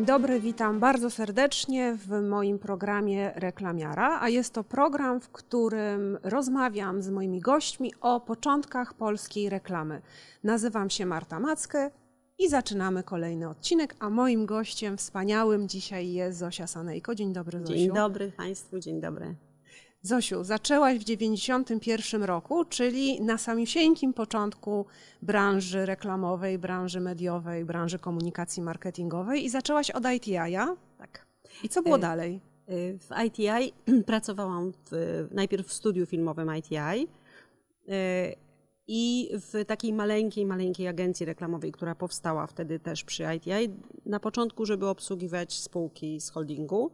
Dzień dobry, witam bardzo serdecznie w moim programie Reklamiara, a jest to program, w którym rozmawiam z moimi gośćmi o początkach polskiej reklamy. Nazywam się Marta Mackę i zaczynamy kolejny odcinek, a moim gościem wspaniałym dzisiaj jest Zosia Sanejko. Dzień dobry Zosiu. Dzień dobry Państwu, dzień dobry. Zosiu, zaczęłaś w 91 roku, czyli na samysieńkim początku branży reklamowej, branży mediowej, branży komunikacji marketingowej i zaczęłaś od ITI-a. Tak. I co było y dalej? Y w ITI pracowałam w, najpierw w studiu filmowym ITI y i w takiej maleńkiej, maleńkiej agencji reklamowej, która powstała wtedy też przy ITI, na początku, żeby obsługiwać spółki z holdingu.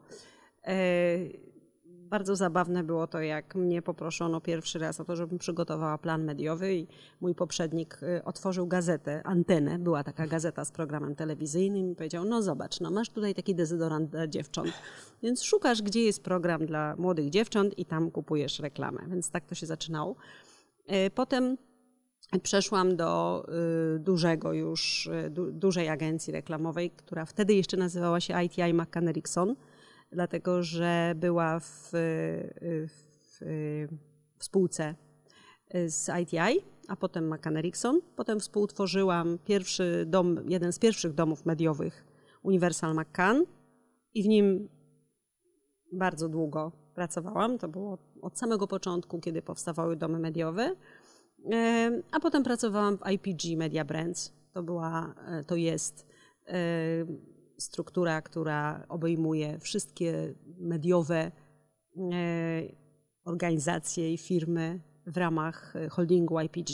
Bardzo zabawne było to, jak mnie poproszono pierwszy raz o to, żebym przygotowała plan mediowy i mój poprzednik y, otworzył gazetę, antenę, była taka gazeta z programem telewizyjnym i powiedział, no zobacz, no masz tutaj taki dezodorant dla dziewcząt, więc szukasz, gdzie jest program dla młodych dziewcząt i tam kupujesz reklamę, więc tak to się zaczynało. Y, potem przeszłam do y, dużego już, dużej agencji reklamowej, która wtedy jeszcze nazywała się ITI McCann Erickson, dlatego że była w, w, w spółce z ITI, a potem McCann Erickson. Potem współtworzyłam pierwszy dom, jeden z pierwszych domów mediowych, Universal McCann i w nim bardzo długo pracowałam. To było od samego początku, kiedy powstawały domy mediowe. A potem pracowałam w IPG Media Brands. To była, to jest struktura, która obejmuje wszystkie mediowe e, organizacje i firmy w ramach e, holdingu IPG.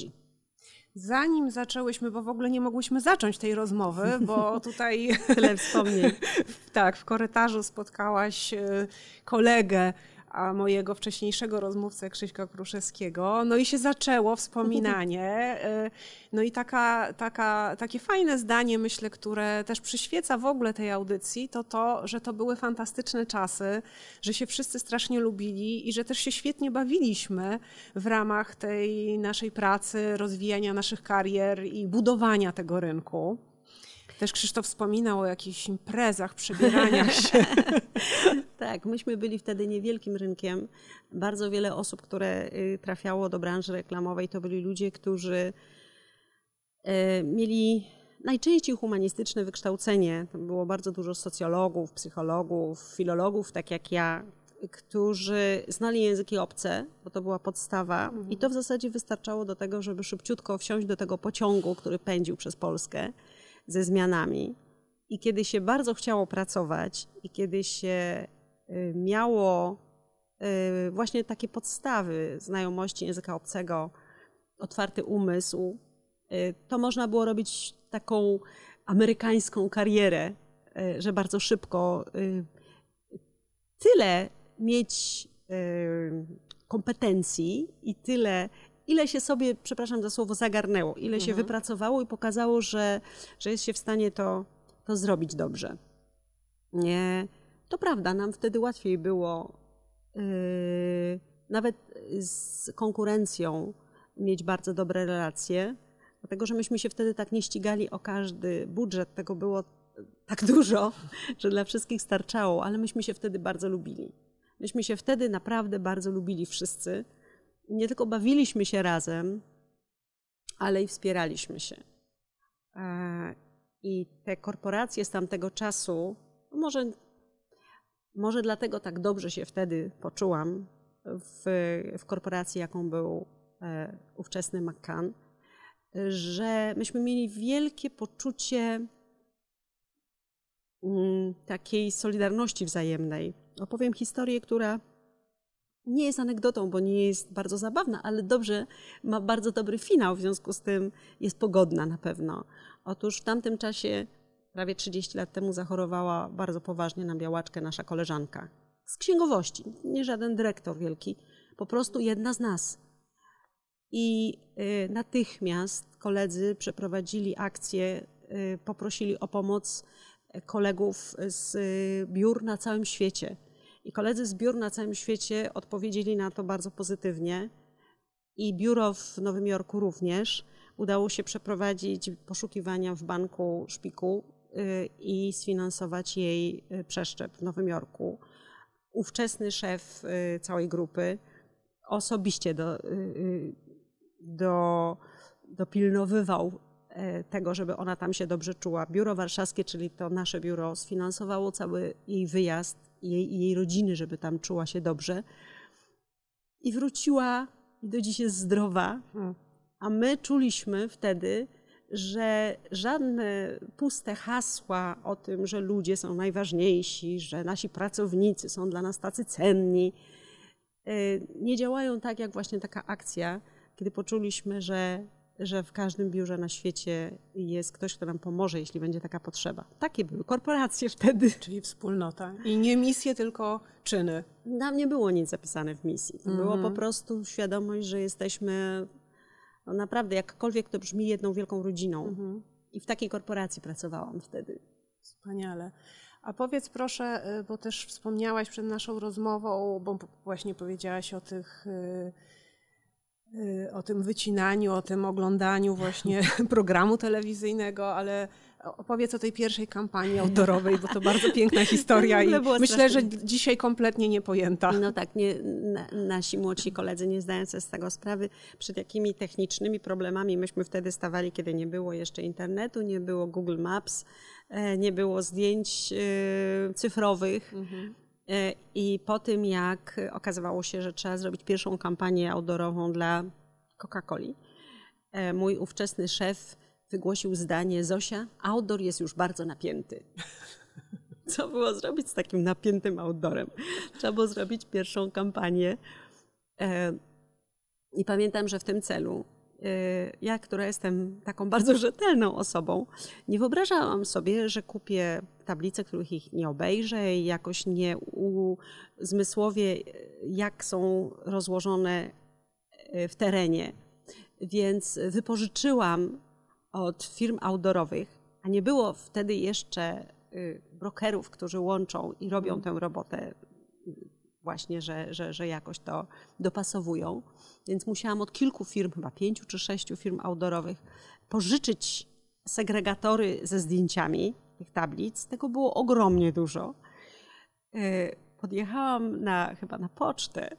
Zanim zaczęłyśmy, bo w ogóle nie mogłyśmy zacząć tej rozmowy, bo tutaj. Tyle wspomnień. tak, w korytarzu spotkałaś e, kolegę a mojego wcześniejszego rozmówcę Krzyśka Kruszewskiego. No i się zaczęło wspominanie. Y, no i taka, taka, takie fajne zdanie, myślę, które też przyświeca w ogóle tej audycji, to to, że to były fantastyczne czasy, że się wszyscy strasznie lubili i że też się świetnie bawiliśmy w ramach tej naszej pracy, rozwijania naszych karier i budowania tego rynku. Też Krzysztof wspominał o jakichś imprezach, przebieraniach się. tak, myśmy byli wtedy niewielkim rynkiem. Bardzo wiele osób, które y, trafiało do branży reklamowej, to byli ludzie, którzy y, mieli najczęściej humanistyczne wykształcenie. Było bardzo dużo socjologów, psychologów, filologów, tak jak ja, którzy znali języki obce, bo to była podstawa, mhm. i to w zasadzie wystarczało do tego, żeby szybciutko wsiąść do tego pociągu, który pędził przez Polskę ze zmianami. I kiedy się bardzo chciało pracować, i kiedy się y, miało y, właśnie takie podstawy znajomości języka obcego, otwarty umysł, y, to można było robić taką amerykańską karierę, że bardzo szybko tyle mieć kompetencji i tyle ile się sobie, przepraszam za słowo, zagarnęło, ile się mhm. wypracowało i pokazało, że, że jest się w stanie to, to zrobić dobrze. Nie, to prawda, nam wtedy łatwiej było yy, nawet z konkurencją mieć bardzo dobre relacje, dlatego że myśmy się wtedy tak nie ścigali o każdy budżet, tego było tak dużo, że dla wszystkich starczało, ale myśmy się wtedy bardzo lubili. Myśmy się wtedy naprawdę bardzo lubili wszyscy nie tylko bawiliśmy się razem, ale i wspieraliśmy się. E, I te korporacje z tamtego czasu, może, może dlatego tak dobrze się wtedy poczułam w, w korporacji, jaką był e, ówczesny McCann, że myśmy mieli wielkie poczucie mm, takiej solidarności wzajemnej. Opowiem historię, która nie jest anegdotą, bo nie jest bardzo zabawna, ale dobrze, ma bardzo dobry finał, w związku z tym jest pogodna na pewno. Otóż w tamtym czasie, prawie 30 lat temu, zachorowała bardzo poważnie na białaczkę nasza koleżanka. Z księgowości, nie żaden dyrektor wielki, po prostu jedna z nas. I y, natychmiast koledzy przeprowadzili akcję, y, poprosili o pomoc kolegów z y, biur na całym świecie koledzy z biur na całym świecie odpowiedzieli na to bardzo pozytywnie. I biuro w Nowym Jorku również. Udało się przeprowadzić poszukiwania w banku szpiku i sfinansować jej przeszczep w Nowym Jorku. Ówczesny szef całej grupy osobiście do, do, dopilnowywał tego, żeby ona tam się dobrze czuła. Biuro Warszawskie, czyli to nasze biuro, sfinansowało cały jej wyjazd i jej, jej rodziny, żeby tam czuła się dobrze. I wróciła i do dziś jest zdrowa. Hmm. A my czuliśmy wtedy, że żadne puste hasła o tym, że ludzie są najważniejsi, że nasi pracownicy są dla nas tacy cenni, y, nie działają tak jak właśnie taka akcja, kiedy poczuliśmy, że, że w każdym biurze na świecie jest ktoś, kto nam pomoże, jeśli będzie taka potrzeba. Takie były korporacje wtedy. Czyli wspólnota. I nie misje, tylko czyny. Nam nie było nic zapisane w misji. To było mhm. po prostu świadomość, że jesteśmy no naprawdę, jakkolwiek to brzmi, jedną wielką rodziną. Mhm. I w takiej korporacji pracowałam wtedy. Wspaniale. A powiedz proszę, y, bo też wspomniałaś przed naszą rozmową, bo właśnie powiedziałaś o tych y, o tym wycinaniu, o tym oglądaniu właśnie programu telewizyjnego, ale Opowiedz o tej pierwszej kampanii outdoorowej, bo to bardzo piękna historia i myślę, że dzisiaj kompletnie niepojęta. No tak, nie, na, nasi młodsi koledzy nie zdają sobie z tego sprawy, przed jakimi technicznymi problemami myśmy wtedy stawali, kiedy nie było jeszcze internetu, nie było Google Maps, e, nie było zdjęć e, cyfrowych. Mhm. E, I po tym, jak okazywało się, że trzeba zrobić pierwszą kampanię outdoorową dla Coca-Coli, mój ówczesny szef wygłosił zdanie Zosia, outdoor jest już bardzo napięty. Co było zrobić z takim napiętym outdoorem? Trzeba było zrobić pierwszą kampanię. E, I pamiętam, że w tym celu e, ja, która jestem taką bardzo rzetelną osobą, nie wyobrażałam sobie, że kupię tablice, których ich nie obejrzę i jakoś nie uzmysłowie, jak są rozłożone e, w terenie. Więc wypożyczyłam od firm outdoorowych, a nie było wtedy jeszcze y, brokerów, którzy łączą i robią mhm. tę robotę właśnie, że, że, że jakoś to dopasowują. Więc musiałam od kilku firm, chyba pięciu czy sześciu firm outdoorowych, pożyczyć segregatory ze zdjęciami tych tablic. Tego było ogromnie dużo. Y, podjechałam na, chyba na pocztę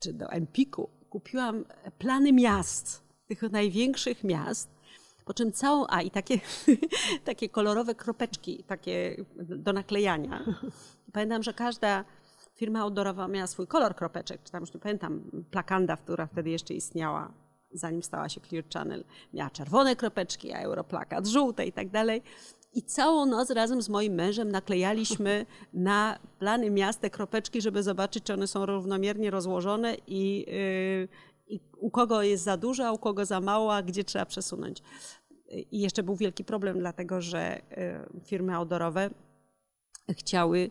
czy, do Empiku. Kupiłam plany miast, tych największych miast po czym całą, a i takie, takie kolorowe kropeczki, takie do naklejania. Pamiętam, że każda firma outdoorowa miała swój kolor kropeczek, czy tam już nie pamiętam, Plakanda, która wtedy jeszcze istniała, zanim stała się Clear Channel, miała czerwone kropeczki, a Europlakat żółte i tak dalej. I całą noc razem z moim mężem naklejaliśmy na plany miast te kropeczki, żeby zobaczyć, czy one są równomiernie rozłożone i, yy, i u kogo jest za dużo, a u kogo za mało, a gdzie trzeba przesunąć. I jeszcze był wielki problem, dlatego że e, firmy outdoorowe chciały,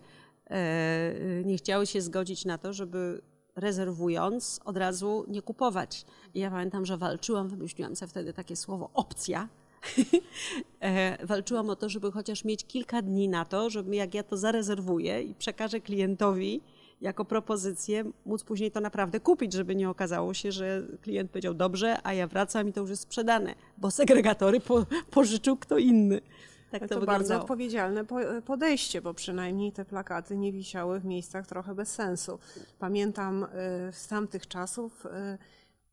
e, nie chciały się zgodzić na to, żeby rezerwując od razu nie kupować. I ja pamiętam, że walczyłam, wymyśliłam sobie wtedy takie słowo opcja. E, walczyłam o to, żeby chociaż mieć kilka dni na to, żeby jak ja to zarezerwuję i przekażę klientowi, jako propozycję móc później to naprawdę kupić, żeby nie okazało się, że klient powiedział dobrze, a ja wracam i to już jest sprzedane, bo segregatory po, pożyczył kto inny. Tak to, to bardzo odpowiedzialne podejście, bo przynajmniej te plakaty nie wisiały w miejscach trochę bez sensu. Pamiętam y, z tamtych czasów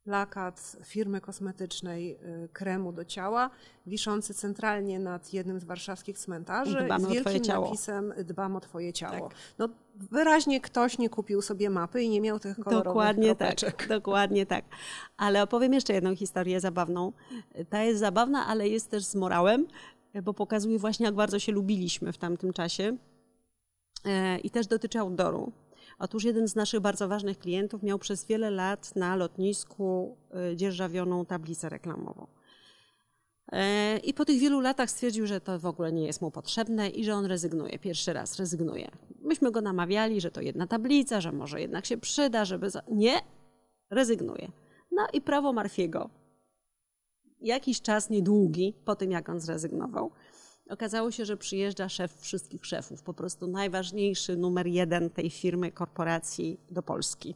plakat firmy kosmetycznej y, kremu do ciała, wiszący centralnie nad jednym z warszawskich cmentarzy Dbamy z wielkim napisem Dbam o twoje ciało. Tak. No, wyraźnie ktoś nie kupił sobie mapy i nie miał tych kolorowych Dokładnie kropeczek. tak, dokładnie tak. Ale opowiem jeszcze jedną historię zabawną. Ta jest zabawna, ale jest też z morałem, bo pokazuje właśnie, jak bardzo się lubiliśmy w tamtym czasie. E, I też dotyczy outdooru. Otóż jeden z naszych bardzo ważnych klientów miał przez wiele lat na lotnisku y, dzierżawioną tablicę reklamową. E, I po tych wielu latach stwierdził, że to w ogóle nie jest mu potrzebne i że on rezygnuje. Pierwszy raz rezygnuje. Myśmy go namawiali, że to jedna tablica, że może jednak się przyda, żeby. Za... Nie, rezygnuje. No i prawo Marfiego. Jakiś czas niedługi po tym, jak on zrezygnował, Okazało się, że przyjeżdża szef wszystkich szefów, po prostu najważniejszy numer jeden tej firmy, korporacji do Polski.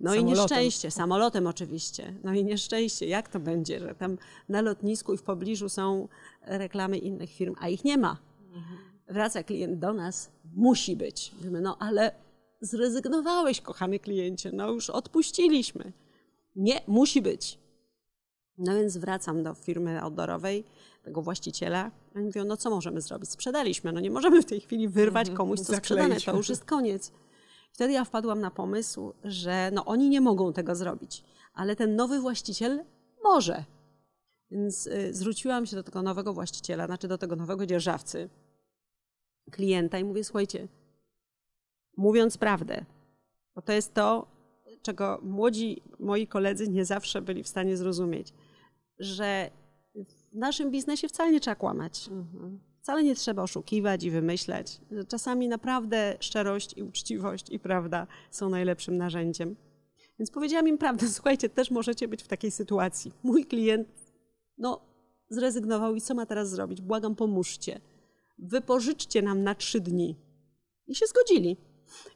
No samolotem. i nieszczęście, samolotem oczywiście. No i nieszczęście, jak to będzie, że tam na lotnisku i w pobliżu są reklamy innych firm, a ich nie ma. Wraca klient do nas, musi być. Mówimy, no ale zrezygnowałeś, kochany kliencie, no już odpuściliśmy. Nie, musi być. No więc wracam do firmy outdoorowej, tego właściciela. Oni mówią, no co możemy zrobić? Sprzedaliśmy, no nie możemy w tej chwili wyrwać Mhm, komuś, co sprzedane, to już jest koniec. Wtedy ja wpadłam na pomysł, że no oni nie mogą tego zrobić, ale ten nowy właściciel może. Więc y, zwróciłam się do tego nowego właściciela, znaczy do tego nowego dzierżawcy, klienta i mówię, słuchajcie, mówiąc prawdę, bo to jest to, czego młodzi moi koledzy nie zawsze byli w stanie zrozumieć, że w naszym biznesie wcale nie trzeba kłamać. Wcale nie trzeba oszukiwać i wymyślać. Czasami naprawdę szczerość i uczciwość i prawda są najlepszym narzędziem. Więc powiedziałam im prawdę, słuchajcie, też możecie być w takiej sytuacji. Mój klient no, zrezygnował i co ma teraz zrobić? Błagam, pomóżcie. Wypożyczcie nam na trzy dni. I się zgodzili.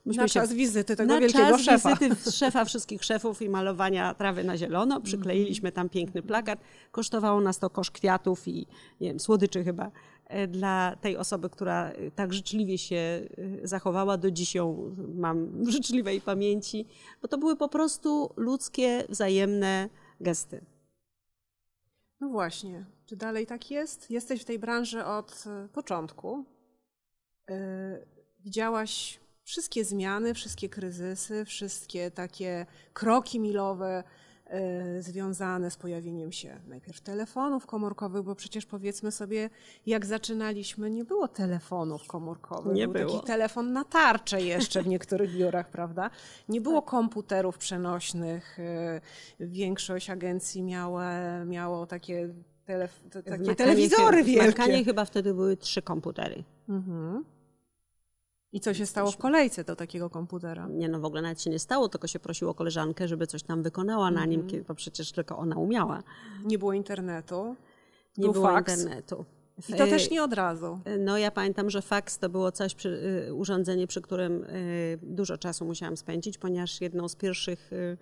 Myśmy Na się czas wizyty tego na wielkiego czas szefa. wizyty szefa wszystkich szefów i malowania trawy na zielono. Przykleiliśmy tam piękny plakat. Kosztowało nas to kosz kwiatów i nie wiem, słodyczy chyba e, dla tej osoby, która e, tak życzliwie się e, zachowała. Do dziś ją mam w życzliwej pamięci, bo to były po prostu ludzkie, wzajemne gesty. No właśnie. Czy dalej tak jest? Jesteś w tej branży od początku. Widziałaś wszystkie zmiany, wszystkie kryzysy, wszystkie takie kroki milowe e, związane z pojawieniem się najpierw telefonów komórkowych, bo przecież powiedzmy sobie, jak zaczynaliśmy, nie było telefonów komórkowych. Nie Był było. taki telefon na tarczę jeszcze w niektórych biurach, prawda? Nie było komputerów przenośnych. e, Większość agencji miała, miało takie, telef- takie telewizory chy- W Makanie wielkie. chyba wtedy były trzy komputery. Mhm. I co się stało w kolejce do takiego komputera? Nie no, w ogóle nawet się nie stało, tylko się prosiło koleżankę, żeby coś tam wykonała na nim, kiedy- bo przecież tylko ona umiała. Nie było internetu. Nie Był było faks. internetu. I to E, też nie od razu. No ja pamiętam, że faks to było coś, przy, y, urządzenie, przy którym y, dużo czasu musiałam spędzić, ponieważ jedną z pierwszych, y,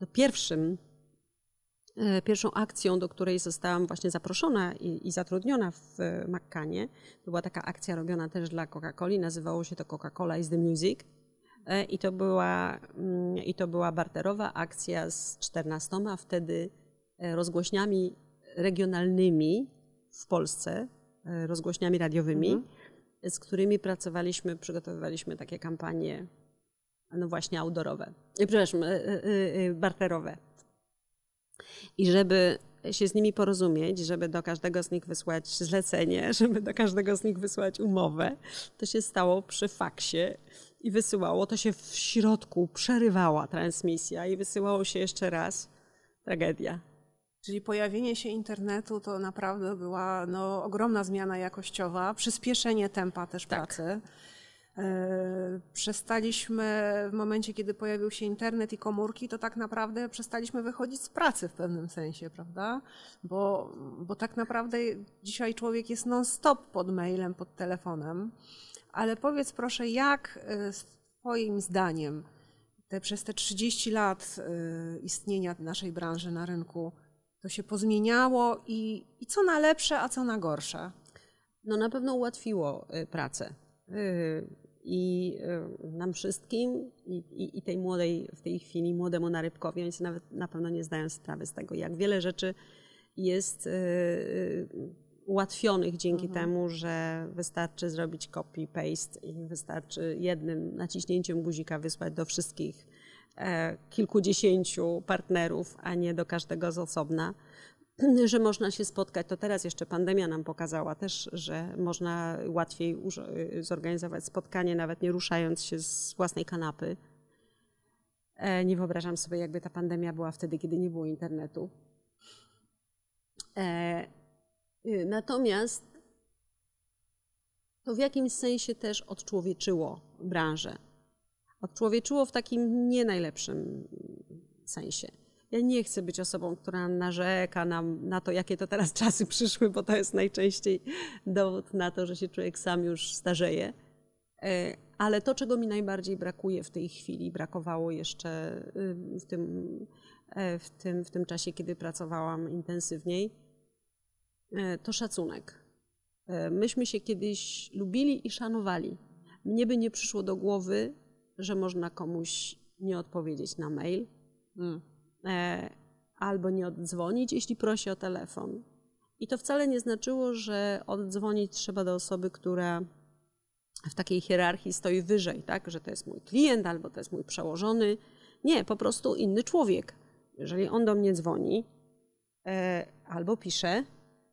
no pierwszym, y, pierwszą akcją, do której zostałam właśnie zaproszona i, i zatrudniona w y, Maccanie, to była taka akcja robiona też dla Coca-Coli, nazywało się to Coca-Cola is the Music. E, I to, była, mm, I to była barterowa akcja z 14 wtedy e, rozgłośniami regionalnymi w Polsce, e, rozgłośniami radiowymi, z którymi pracowaliśmy, przygotowywaliśmy takie kampanie, no właśnie outdoorowe, e, przepraszam, e, e, e, barterowe. I żeby się z nimi porozumieć, żeby do każdego z nich wysłać zlecenie, żeby do każdego z nich wysłać umowę, to się stało przy faksie i wysyłało. To się w środku przerywała transmisja i wysyłało się jeszcze raz. Tragedia. Czyli pojawienie się internetu to naprawdę była no, ogromna zmiana jakościowa, przyspieszenie tempa też Tak. pracy. E, Przestaliśmy w momencie, kiedy pojawił się internet i komórki, to tak naprawdę przestaliśmy wychodzić z pracy w pewnym sensie, prawda? Bo, bo tak naprawdę dzisiaj człowiek jest non-stop pod mailem, pod telefonem. Ale powiedz proszę, jak e, Twoim zdaniem te, przez te 30 lat e, istnienia naszej branży na rynku to się pozmieniało i, i co na lepsze, a co na gorsze? No na pewno ułatwiło pracę. I y, nam wszystkim, i, i, i tej młodej, w tej chwili młodemu narybkowi, oni sobie nawet na pewno nie zdają sprawy z tego, jak wiele rzeczy jest y, y, ułatwionych dzięki temu, że wystarczy zrobić copy-paste i wystarczy jednym naciśnięciem guzika wysłać do wszystkich e, kilkudziesięciu partnerów, a nie do każdego z osobna że można się spotkać. To teraz jeszcze pandemia nam pokazała też, że można łatwiej urzo- zorganizować spotkanie, nawet nie ruszając się z własnej kanapy. E, Nie wyobrażam sobie, jakby ta pandemia była wtedy, kiedy nie było internetu. E, y, Natomiast to w jakimś sensie też odczłowieczyło branżę. Odczłowieczyło w takim nie najlepszym sensie. Ja nie chcę być osobą, która narzeka na, na to, jakie to teraz czasy przyszły, bo to jest najczęściej dowód na to, że się człowiek sam już starzeje. E, Ale to, czego mi najbardziej brakuje w tej chwili, brakowało jeszcze y, w tym, e, w tym, w tym czasie, kiedy pracowałam intensywniej, e, to szacunek. Myśmy się kiedyś lubili i szanowali. Mnie by nie przyszło do głowy, że można komuś nie odpowiedzieć na mail mm. E, albo nie oddzwonić, jeśli prosi o telefon. I to wcale nie znaczyło, że oddzwonić trzeba do osoby, która w takiej hierarchii stoi wyżej, tak? że to jest mój klient albo to jest mój przełożony. Nie, po prostu inny człowiek. Jeżeli on do mnie dzwoni e, albo pisze,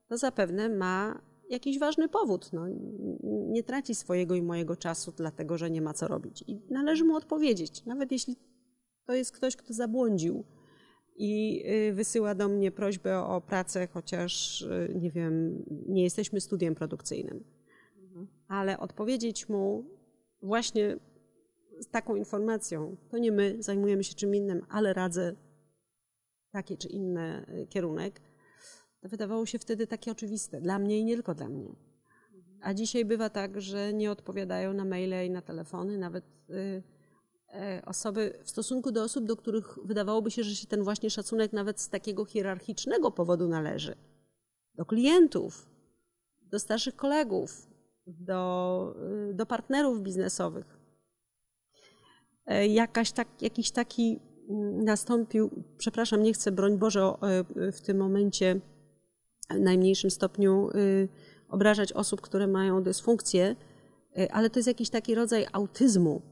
to zapewne ma jakiś ważny powód. No, nie traci swojego i mojego czasu, dlatego że nie ma co robić. I należy mu odpowiedzieć, nawet jeśli to jest ktoś, kto zabłądził i y, wysyła do mnie prośbę o pracę, chociaż y, nie wiem, nie jesteśmy studiem produkcyjnym. Mhm. Ale odpowiedzieć mu właśnie z taką informacją, to nie my zajmujemy się czym innym, ale radzę taki czy inny y, kierunek, to wydawało się wtedy takie oczywiste. Dla mnie i nie tylko dla mnie. A dzisiaj bywa tak, że nie odpowiadają na maile i na telefony, nawet osoby w stosunku do osób, do których wydawałoby się, że się ten właśnie szacunek nawet z takiego hierarchicznego powodu należy. Do klientów, do starszych kolegów, do, y, do partnerów biznesowych. E, jakaś tak, jakiś taki mm, nastąpił, przepraszam, nie chcę, broń Boże, e, w tym momencie najmniejszym stopniu y, obrażać osób, które mają dysfunkcję, y, ale to jest jakiś taki rodzaj autyzmu e,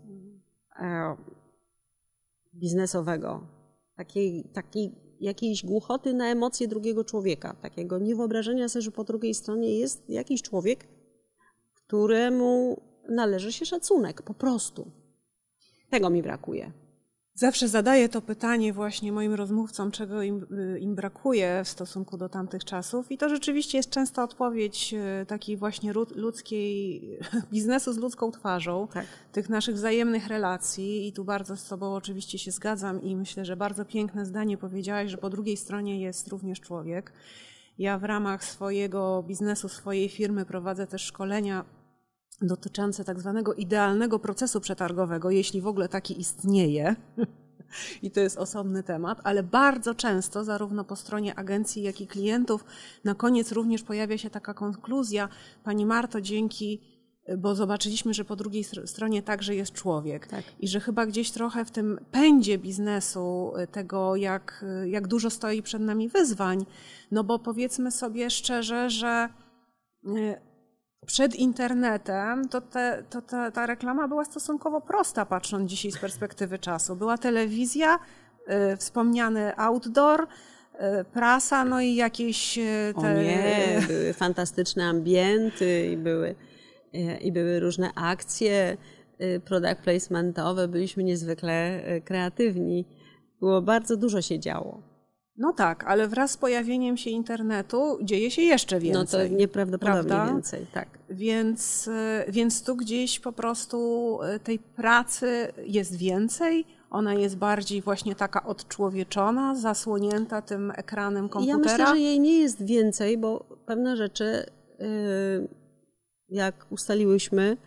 biznesowego, takiej, takiej jakiejś głuchoty na emocje drugiego człowieka, takiego niewyobrażenia sobie, że po drugiej stronie jest jakiś człowiek, któremu należy się szacunek, po prostu. Tego mi brakuje. Zawsze zadaję to pytanie właśnie moim rozmówcom, czego im, y, im, brakuje w stosunku do tamtych czasów. I to rzeczywiście jest często odpowiedź y, takiej właśnie ludzkiej, biznesu z ludzką twarzą, tak. tych naszych wzajemnych relacji. I tu bardzo z Tobą oczywiście się zgadzam i myślę, że bardzo piękne zdanie powiedziałaś, że po drugiej stronie jest również człowiek. Ja w ramach swojego biznesu, swojej firmy prowadzę też szkolenia dotyczące tak zwanego idealnego procesu przetargowego, jeśli w ogóle taki istnieje. I to jest osobny temat, ale bardzo często, zarówno po stronie agencji, jak i klientów, na koniec również pojawia się taka konkluzja: Pani Marto, dzięki, bo zobaczyliśmy, że po drugiej stronie także jest człowiek. Tak. I że chyba gdzieś trochę w tym pędzie biznesu, y, tego jak, y, jak dużo stoi przed nami wyzwań, no bo powiedzmy sobie szczerze, że y, przed internetem, to, te, to te, ta reklama była stosunkowo prosta, patrząc dzisiaj z perspektywy czasu. Była telewizja, y, wspomniany outdoor, y, prasa, no i jakieś y, te... O nie, były fantastyczne ambienty i były, y, i były różne akcje y, product placementowe. Byliśmy niezwykle kreatywni. Było bardzo dużo się działo. No tak, ale wraz z pojawieniem się internetu dzieje się jeszcze więcej. No to nieprawdopodobnie prawda? więcej, tak. Więc, e, więc tu gdzieś po prostu e, tej pracy jest więcej, ona jest bardziej właśnie taka odczłowieczona, zasłonięta tym ekranem komputera. Ja myślę, że jej nie jest więcej, bo pewne rzeczy, e, jak ustaliłyśmy,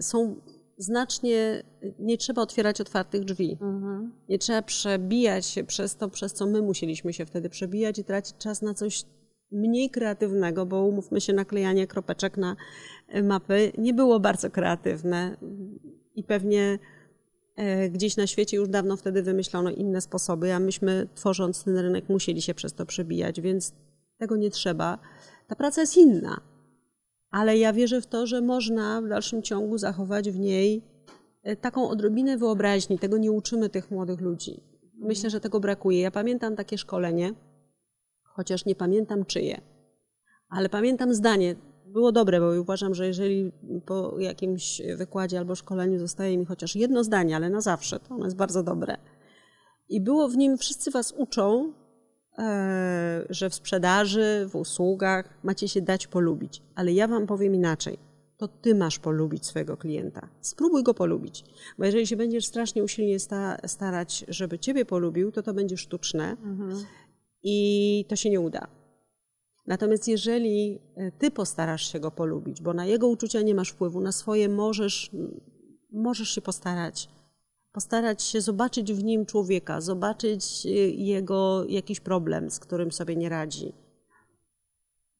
są znacznie nie trzeba otwierać otwartych drzwi. Mhm. Nie trzeba przebijać się przez to, przez co my musieliśmy się wtedy przebijać i tracić czas na coś mniej kreatywnego, bo umówmy się, naklejanie kropeczek na mapy nie było bardzo kreatywne i pewnie e, gdzieś na świecie już dawno wtedy wymyślono inne sposoby, a myśmy tworząc ten rynek musieli się przez to przebijać, więc tego nie trzeba. Ta praca jest inna ale ja wierzę w to, że można w dalszym ciągu zachować w niej e, taką odrobinę wyobraźni. Tego nie uczymy tych młodych ludzi. Myślę, że tego brakuje. Ja pamiętam takie szkolenie, chociaż nie pamiętam czyje, ale pamiętam zdanie. Było dobre, bo uważam, że jeżeli po jakimś wykładzie albo szkoleniu zostaje mi chociaż jedno zdanie, ale na zawsze, to ono jest bardzo dobre. I było w nim, wszyscy was uczą, że w sprzedaży, w usługach macie się dać polubić. Ale ja Wam powiem inaczej. To Ty masz polubić swojego klienta. Spróbuj go polubić. Bo jeżeli się będziesz strasznie usilnie starać, żeby Ciebie polubił, to to będzie sztuczne mhm. i to się nie uda. Natomiast jeżeli e, Ty postarasz się go polubić, bo na jego uczucia nie masz wpływu, na swoje możesz, możesz się postarać, postarać się zobaczyć w nim człowieka, zobaczyć y, jego jakiś problem, z którym sobie nie radzi.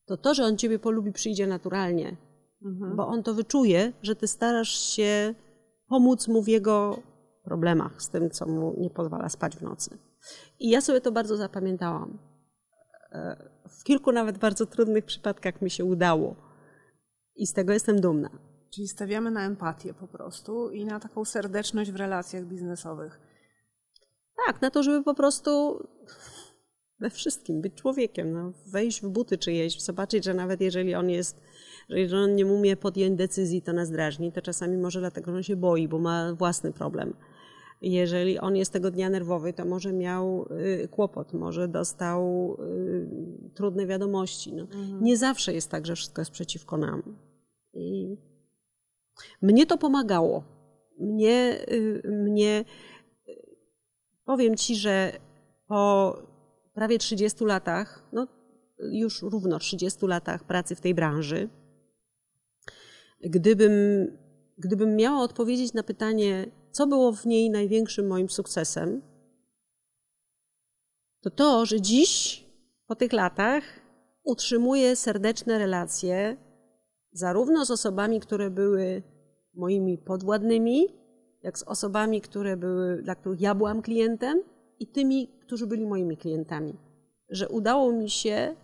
to to, że on ciebie polubi, przyjdzie naturalnie, mhm. bo on to wyczuje, że ty starasz się pomóc mu w jego problemach, z tym, co mu nie pozwala spać w nocy. I ja sobie to bardzo zapamiętałam. E, w kilku nawet bardzo trudnych przypadkach mi się udało. I z tego jestem dumna. Czyli stawiamy na empatię po prostu i na taką serdeczność w relacjach biznesowych. Tak, na to, żeby po prostu we wszystkim być człowiekiem, no, wejść w buty czyjeś, zobaczyć, że nawet jeżeli on jest, jeżeli on nie umie podjąć decyzji, to nas drażni, to czasami może dlatego, że on się boi, bo ma własny problem. Jeżeli on jest tego dnia nerwowy, to może miał y, kłopot, może dostał y, trudne wiadomości. No. Mhm. Nie zawsze jest tak, że wszystko jest przeciwko nam. I mnie to pomagało. Mnie, y, mnie powiem ci, że po prawie 30 latach, no już równo 30 latach pracy w tej branży, gdybym, gdybym miała odpowiedzieć na pytanie, co było w niej największym moim sukcesem, to to, że dziś, po tych latach, utrzymuję serdeczne relacje zarówno z osobami, które były moimi podwładnymi, jak z osobami, które były, dla których ja byłam klientem i tymi, którzy byli moimi klientami. Że udało mi się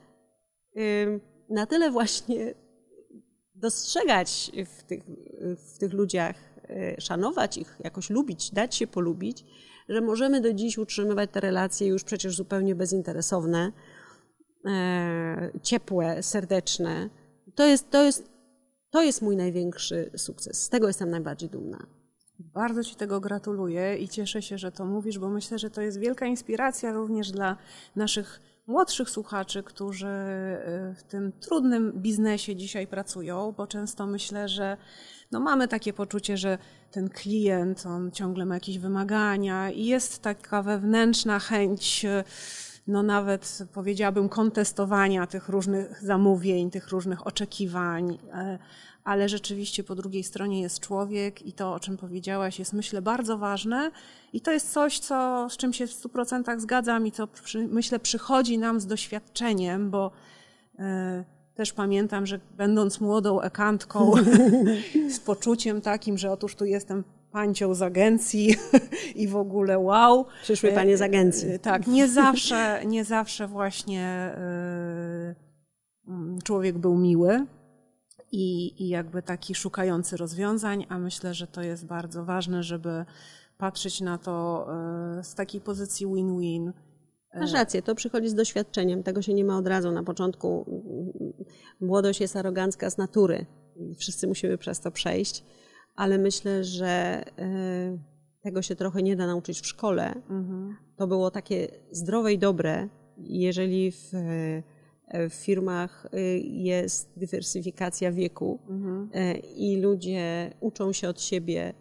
na tyle właśnie dostrzegać w tych, w tych ludziach, y, szanować ich, jakoś lubić, dać się polubić, że możemy do dziś utrzymywać te relacje już przecież zupełnie bezinteresowne, e, ciepłe, serdeczne. To jest, to jest, to jest mój największy sukces. Z tego jestem najbardziej dumna. Bardzo Ci tego gratuluję i cieszę się, że to mówisz, bo myślę, że to jest wielka inspiracja również dla naszych młodszych słuchaczy, którzy y, w tym trudnym biznesie dzisiaj pracują, bo często myślę, że no mamy takie poczucie, że ten klient, on ciągle ma jakieś wymagania i jest taka wewnętrzna chęć, y, no nawet powiedziałabym, kontestowania tych różnych zamówień, tych różnych oczekiwań. Y, ale rzeczywiście po drugiej stronie jest człowiek i to, o czym powiedziałaś, jest myślę bardzo ważne i to jest coś, co, z czym się w 100% zgadzam i co przy, myślę przychodzi nam z doświadczeniem, bo e, też pamiętam, że będąc młodą ekantką z poczuciem takim, że otóż tu jestem pancią z agencji i w ogóle wow. Przyszły panie z agencji. E, tak, nie zawsze, nie zawsze właśnie e, mm, człowiek był miły i, i jakby taki szukający rozwiązań, a myślę, że to jest bardzo ważne, żeby patrzeć na to e, z takiej pozycji win-win. E, Masz rację, to przychodzi z doświadczeniem, tego się nie ma od razu na początku. Młodość jest arogancka z natury wszyscy musimy przez to przejść, ale myślę, że e, tego się trochę nie da nauczyć w szkole. Mhm. To było takie zdrowe i dobre, jeżeli w w firmach y, jest dywersyfikacja wieku mhm. Y, i ludzie uczą się od siebie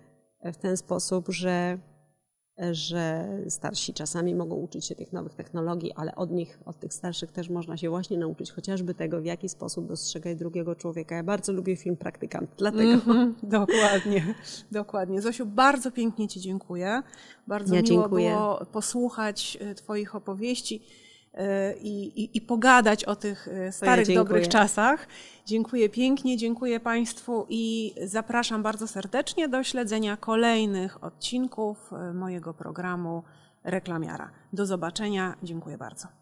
w ten sposób, że, że starsi czasami mogą uczyć się tych nowych technologii, ale od nich, od tych starszych też można się właśnie nauczyć chociażby tego, w jaki sposób dostrzegać drugiego człowieka. Ja bardzo lubię film Praktykant, dlatego. Mm -hmm, dokładnie, dokładnie. Zosiu, bardzo pięknie Ci dziękuję. Bardzo ja miło dziękuję. było posłuchać y, Twoich opowieści i, i, i pogadać o tych e, starych, ja dobrych czasach. Dziękuję pięknie, dziękuję Państwu i zapraszam bardzo serdecznie do śledzenia kolejnych odcinków e, mojego programu Reklamiara. Do zobaczenia, dziękuję bardzo.